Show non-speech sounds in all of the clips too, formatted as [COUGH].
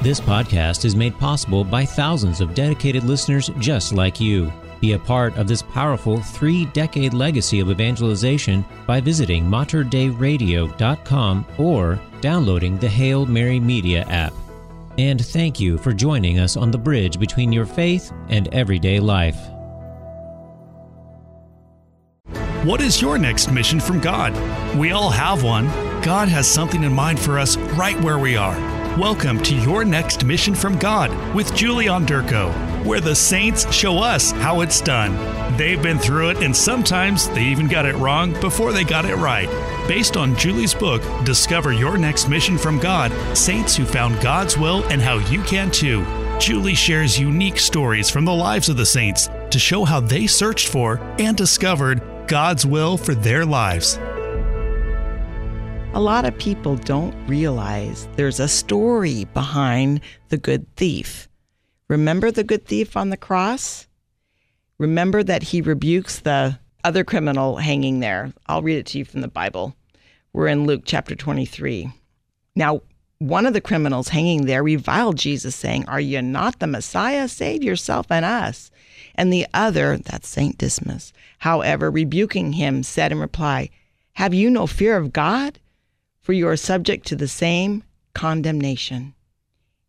This podcast is made possible by thousands of dedicated listeners just like you. Be a part of this powerful three decade legacy of evangelization by visiting materdeiradio.com or downloading the Hail Mary Media app. And thank you for joining us on the bridge between your faith and everyday life. What is your next mission from God? We all have one. God has something in mind for us right where we are. Welcome to Your Next Mission from God with Julie Onderko, where the saints show us how it's done. They've been through it, and sometimes they even got it wrong before they got it right. Based on Julie's book, Discover Your Next Mission from God Saints Who Found God's Will and How You Can Too. Julie shares unique stories from the lives of the saints to show how they searched for and discovered God's will for their lives. A lot of people don't realize there's a story behind the good thief. Remember the good thief on the cross? Remember that he rebukes the other criminal hanging there. I'll read it to you from the Bible. We're in Luke chapter 23. Now, one of the criminals hanging there reviled Jesus, saying, Are you not the Messiah? Save yourself and us. And the other, that's St. Dismas, however, rebuking him, said in reply, Have you no fear of God? For you are subject to the same condemnation.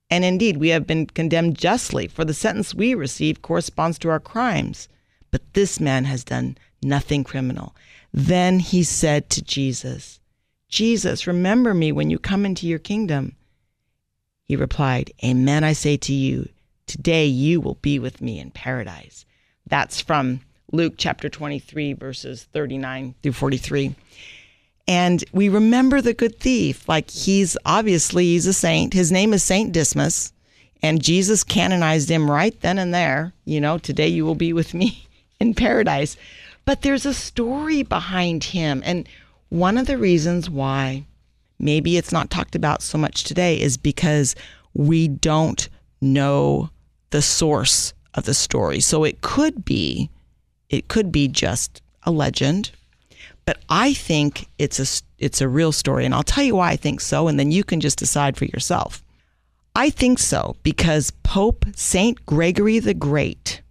And indeed, we have been condemned justly, for the sentence we receive corresponds to our crimes. But this man has done nothing criminal. Then he said to Jesus, Jesus, remember me when you come into your kingdom. He replied, Amen, I say to you, today you will be with me in paradise. That's from Luke chapter 23, verses 39 through 43 and we remember the good thief. Like he's obviously he's a saint. His name is saint dismas. And jesus canonized him right then and there. You know today you will be with me [LAUGHS] in paradise. But there's a story behind him. And one of the reasons why maybe it's not talked about so much today is because we don't know the source of the story. So it could be it could be just a legend but I think it's a it's a real story, and I'll tell you why I think so, and then you can just decide for yourself. I think so because Pope Saint Gregory the Great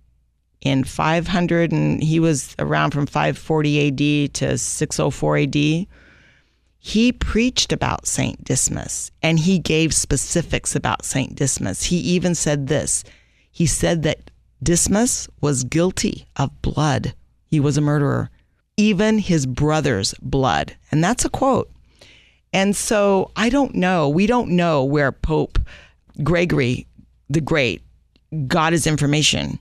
in 500 and he was around from 540 AD to 604 AD. He preached about Saint Dismas and he gave specifics about Saint Dismas. He even said this. He said that Dismas was guilty of blood. He was a murderer even his brother's blood. And that's a quote. And so I don't know. We don't know where Pope Gregory the Great got his information.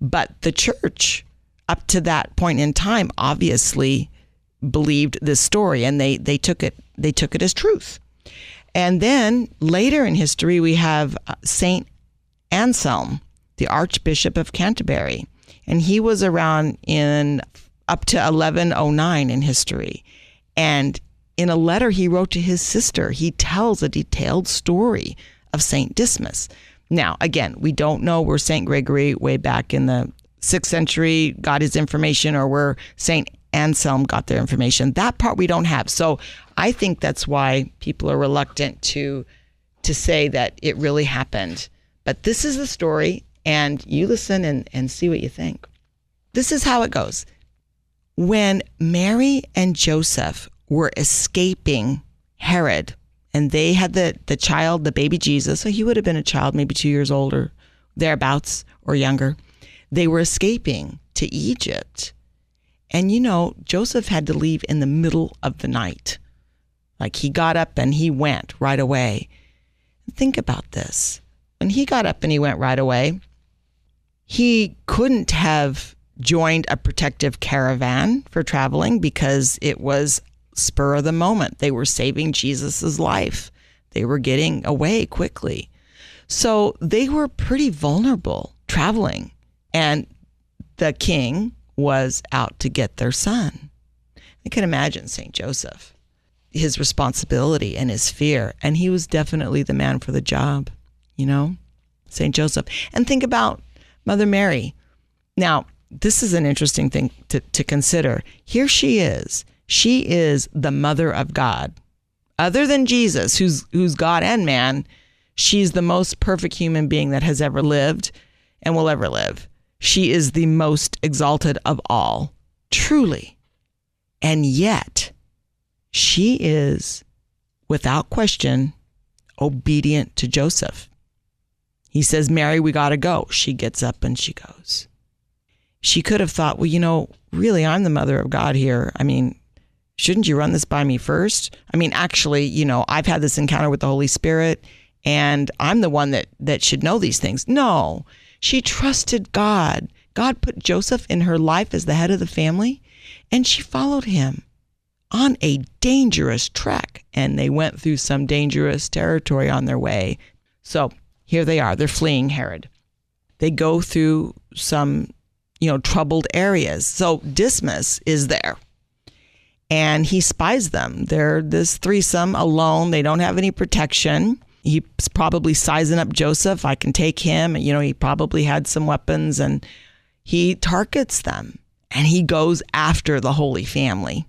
But the church, up to that point in time, obviously believed this story and they, they took it they took it as truth. And then later in history we have uh, Saint Anselm, the Archbishop of Canterbury. And he was around in up to 1109 in history. And in a letter he wrote to his sister, he tells a detailed story of St. Dismas. Now, again, we don't know where St. Gregory, way back in the sixth century, got his information or where St. Anselm got their information. That part we don't have. So I think that's why people are reluctant to to say that it really happened. But this is the story, and you listen and, and see what you think. This is how it goes. When Mary and Joseph were escaping Herod, and they had the, the child, the baby Jesus, so he would have been a child, maybe two years older, thereabouts, or younger. They were escaping to Egypt. And you know, Joseph had to leave in the middle of the night. Like he got up and he went right away. Think about this. When he got up and he went right away, he couldn't have joined a protective caravan for traveling because it was spur of the moment. They were saving Jesus's life. They were getting away quickly. So they were pretty vulnerable traveling. And the king was out to get their son. I can imagine St. Joseph, his responsibility and his fear. And he was definitely the man for the job, you know, St. Joseph. And think about Mother Mary. Now, this is an interesting thing to, to consider. Here she is. She is the mother of God. Other than Jesus, who's who's God and man, She's the most perfect human being that has ever lived and will ever live. She is the most exalted of all, truly. And yet, she is, without question, obedient to Joseph. He says, Mary, we got to go. She gets up and she goes. She could have thought, well, you know, really, I'm the mother of God here. I mean, shouldn't you run this by me first? I mean, actually, you know, I've had this encounter with the Holy Spirit and I'm the one that that should know these things. No. She trusted God. God put Joseph in her life as the head of the family and she followed him on a dangerous trek and they went through some dangerous territory on their way. So, here they are. They're fleeing Herod. They go through some, you know, troubled areas. So, Dismas is there and he spies them. They're this threesome alone. They don't have any protection. He's probably sizing up Joseph. I can take him. You know, he probably had some weapons and he targets them and he goes after the Holy Family.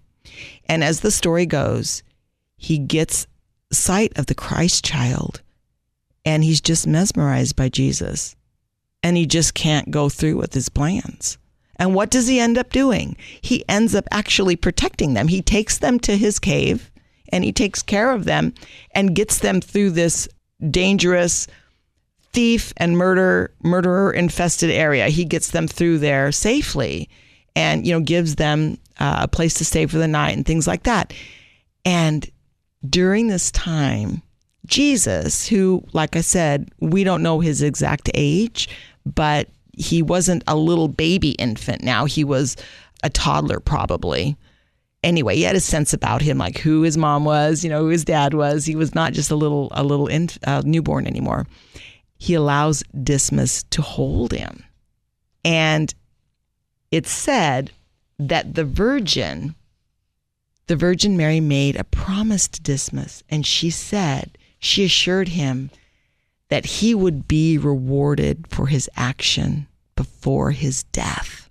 And as the story goes, he gets sight of the Christ child and he's just mesmerized by Jesus. And he just can't go through with his plans. And what does he end up doing? He ends up actually protecting them. He takes them to his cave and he takes care of them and gets them through this dangerous thief and murder murderer infested area. He gets them through there safely and you know gives them uh, a place to stay for the night and things like that. And during this time, Jesus, who like I said, we don't know his exact age, but he wasn't a little baby infant now. He was a toddler, probably. Anyway, he had a sense about him, like who his mom was, you know, who his dad was. He was not just a little, a little uh, newborn anymore. He allows Dismas to hold him, and it's said that the Virgin, the Virgin Mary, made a promise to Dismas, and she said, she assured him that he would be rewarded for his action before his death.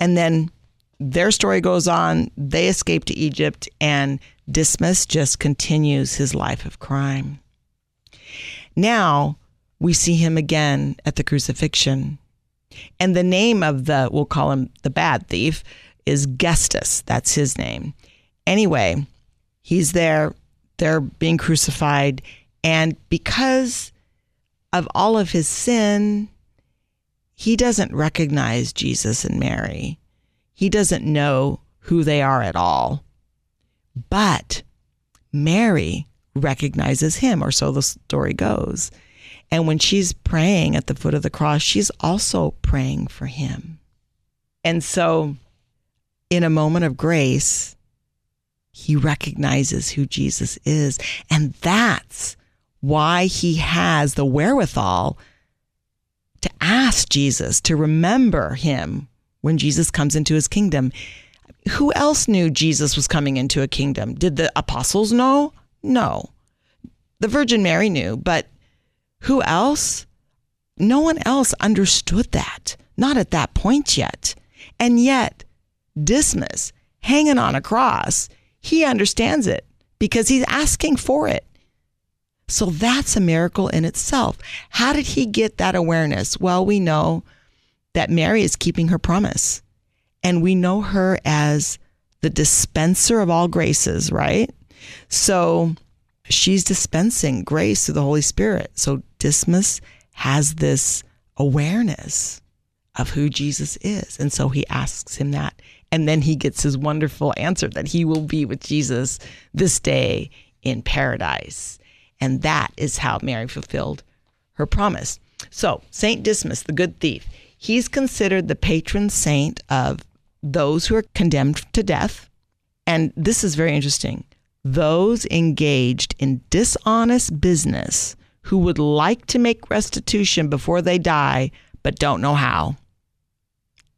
And then their story goes on. They escape to Egypt, and Dismas just continues his life of crime. Now we see him again at the crucifixion. And the name of the, we'll call him the bad thief, is Gestas. That's his name. Anyway, he's there. They're being crucified. And because of all of his sin, he doesn't recognize Jesus and Mary. He doesn't know who they are at all. But Mary recognizes him, or so the story goes. And when she's praying at the foot of the cross, she's also praying for him. And so, in a moment of grace, he recognizes who Jesus is. And that's why he has the wherewithal to ask Jesus to remember him when Jesus comes into his kingdom. Who else knew Jesus was coming into a kingdom? Did the apostles know? No. The Virgin Mary knew, but who else? No one else understood that, not at that point yet. And yet, Dismas, hanging on a cross, he understands it because he's asking for it. So that's a miracle in itself. How did he get that awareness? Well, we know that Mary is keeping her promise, and we know her as the dispenser of all graces, right? So she's dispensing grace through the Holy Spirit. So Dismas has this awareness of who Jesus is. And so he asks him that. And then he gets his wonderful answer that he will be with Jesus this day in paradise. And that is how Mary fulfilled her promise. So, Saint Dismas, the good thief, he's considered the patron saint of those who are condemned to death. And this is very interesting. Those engaged in dishonest business who would like to make restitution before they die but don't know how.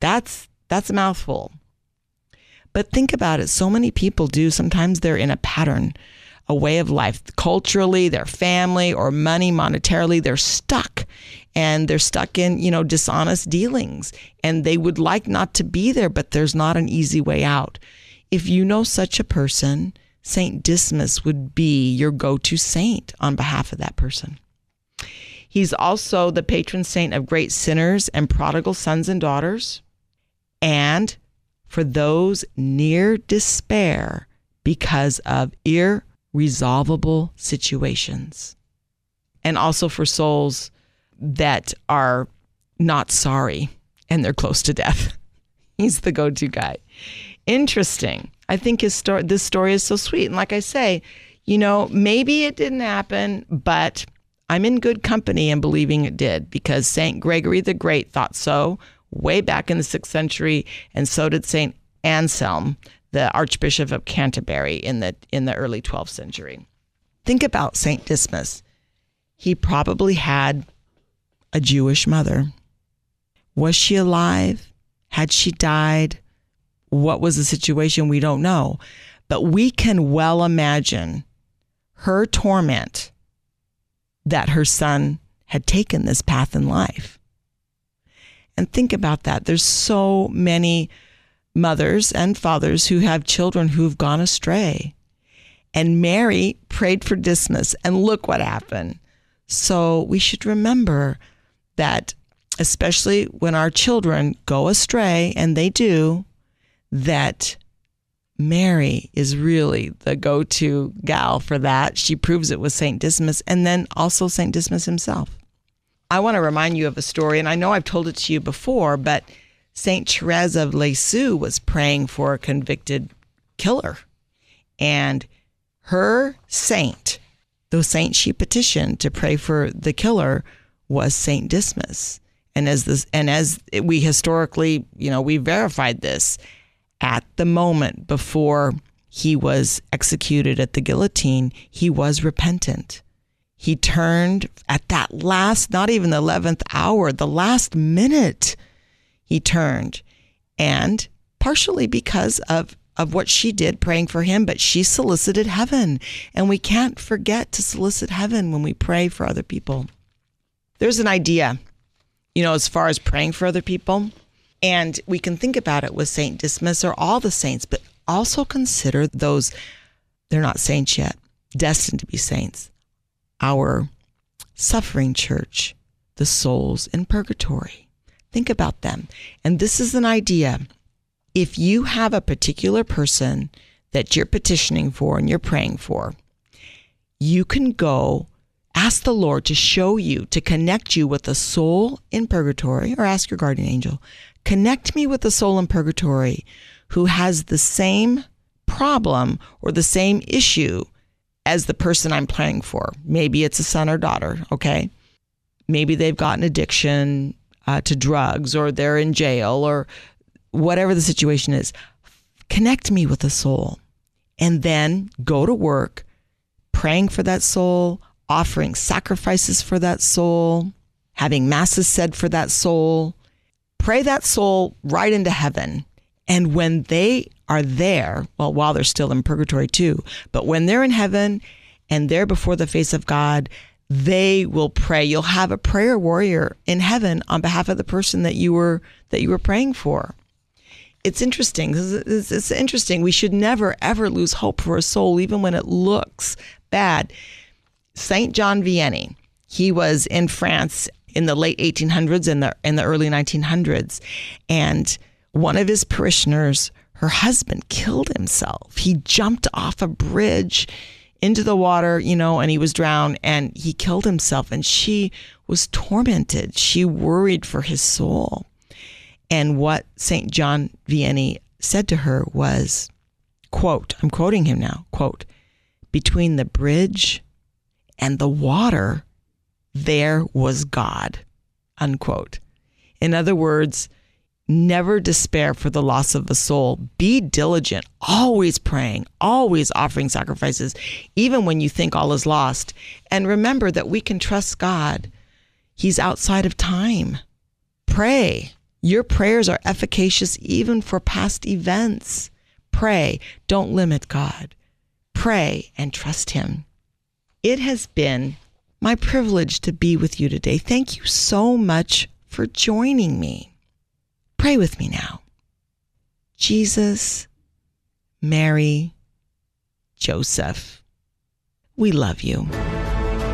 That's that's a mouthful. But think about it, so many people do. Sometimes they're in a pattern a way of life. Culturally, their family or money, monetarily, they're stuck and they're stuck in, you know, dishonest dealings and they would like not to be there, but there's not an easy way out. If you know such a person, Saint Dismas would be your go to saint on behalf of that person. He's also the patron saint of great sinners and prodigal sons and daughters. And for those near despair because of irresolvable situations. And also for souls that are not sorry and they're close to death. [LAUGHS] He's the go to guy. Interesting. I think his story, this story is so sweet. And like I say, you know, maybe it didn't happen, but I'm in good company in believing it did because St. Gregory the Great thought so way back in the sixth century, and so did St. Anselm, the Archbishop of Canterbury in the in the early 12th century. Think about St. Dismas. He probably had a Jewish mother. Was she alive? Had she died? What was the situation? We don't know. But we can well imagine her torment that her son had taken this path in life. And think about that. There's so many mothers and fathers who have children who've gone astray. And Mary prayed for Dismas, and look what happened. So we should remember that, especially when our children go astray, and they do, that Mary is really the go to gal for that. She proves it with St. Dismas and then also St. Dismas himself. I want to remind you of a story, and I know I've told it to you before, but St. Therese of Lisieux was praying for a convicted killer. And her saint, the saint she petitioned to pray for the killer, was St. Dismas. And as this, and as we historically, you know, we verified this at the moment before he was executed at the guillotine, he was repentant. He turned at that last, not even the 11th hour, the last minute he turned. And partially because of, of what she did praying for him, but she solicited heaven. And we can't forget to solicit heaven when we pray for other people. There's an idea, you know, as far as praying for other people. And we can think about it with Saint Dismas or all the saints, but also consider those, they're not saints yet, destined to be saints. Our suffering church, the souls in purgatory Think about them. And this is an idea. If you have a particular person that you're petitioning for and you're praying for, you can go ask the Lord to show you, to connect you with a soul in purgatory, or ask your guardian angel, connect me with a soul in purgatory who has the same problem or the same issue as the person I'm praying for. Maybe it's a son or daughter, okay? Maybe they've got an addiction, uh, to drugs or they're in jail or whatever the situation is. Connect me with a soul and then go to work praying for that soul, offering sacrifices for that soul, having masses said for that soul. Pray that soul right into heaven. And when they are there, well, while they're still in purgatory too, but when they're in heaven and they're before the face of God, they will pray. You'll have a prayer warrior in heaven on behalf of the person that you were that you were praying for. It's interesting. It's, it's interesting. We should never ever lose hope for a soul, even when it looks bad. Saint John Vianney. He was in France in the late 1800s and the in the early 1900s, and one of his parishioners, her husband, killed himself. He jumped off a bridge into the water, you know, and he was drowned and he killed himself. And she was tormented. She worried for his soul. And what St. John Vianney said to her was, quote, I'm quoting him now, quote, between the bridge and the water, there was God, unquote. In other words, Never despair for the loss of a soul. Be diligent, always praying, always offering sacrifices, even when you think all is lost. And remember that we can trust God. He's outside of time. Pray. Your prayers are efficacious even for past events. Pray. Don't limit God. Pray and trust Him. It has been my privilege to be with you today. Thank you so much for joining me. Pray with me now. Jesus, Mary, Joseph, we love you.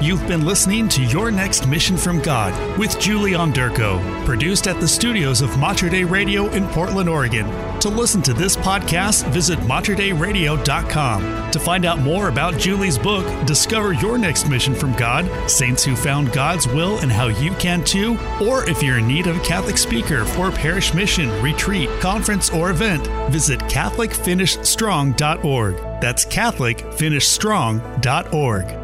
You've been listening to Your Next Mission from God with Julie Onderko, produced at the studios of Mater Dei Radio in Portland, Oregon. To listen to this podcast, visit materdeiradio.com. To find out more about Julie's book, Discover Your Next Mission from God Saints Who Found God's Will and How You Can Too, or if you're in need of a Catholic speaker for a parish mission, retreat, conference, or event, visit CatholicFinishedStrong.org. That's CatholicFinishedStrong.org.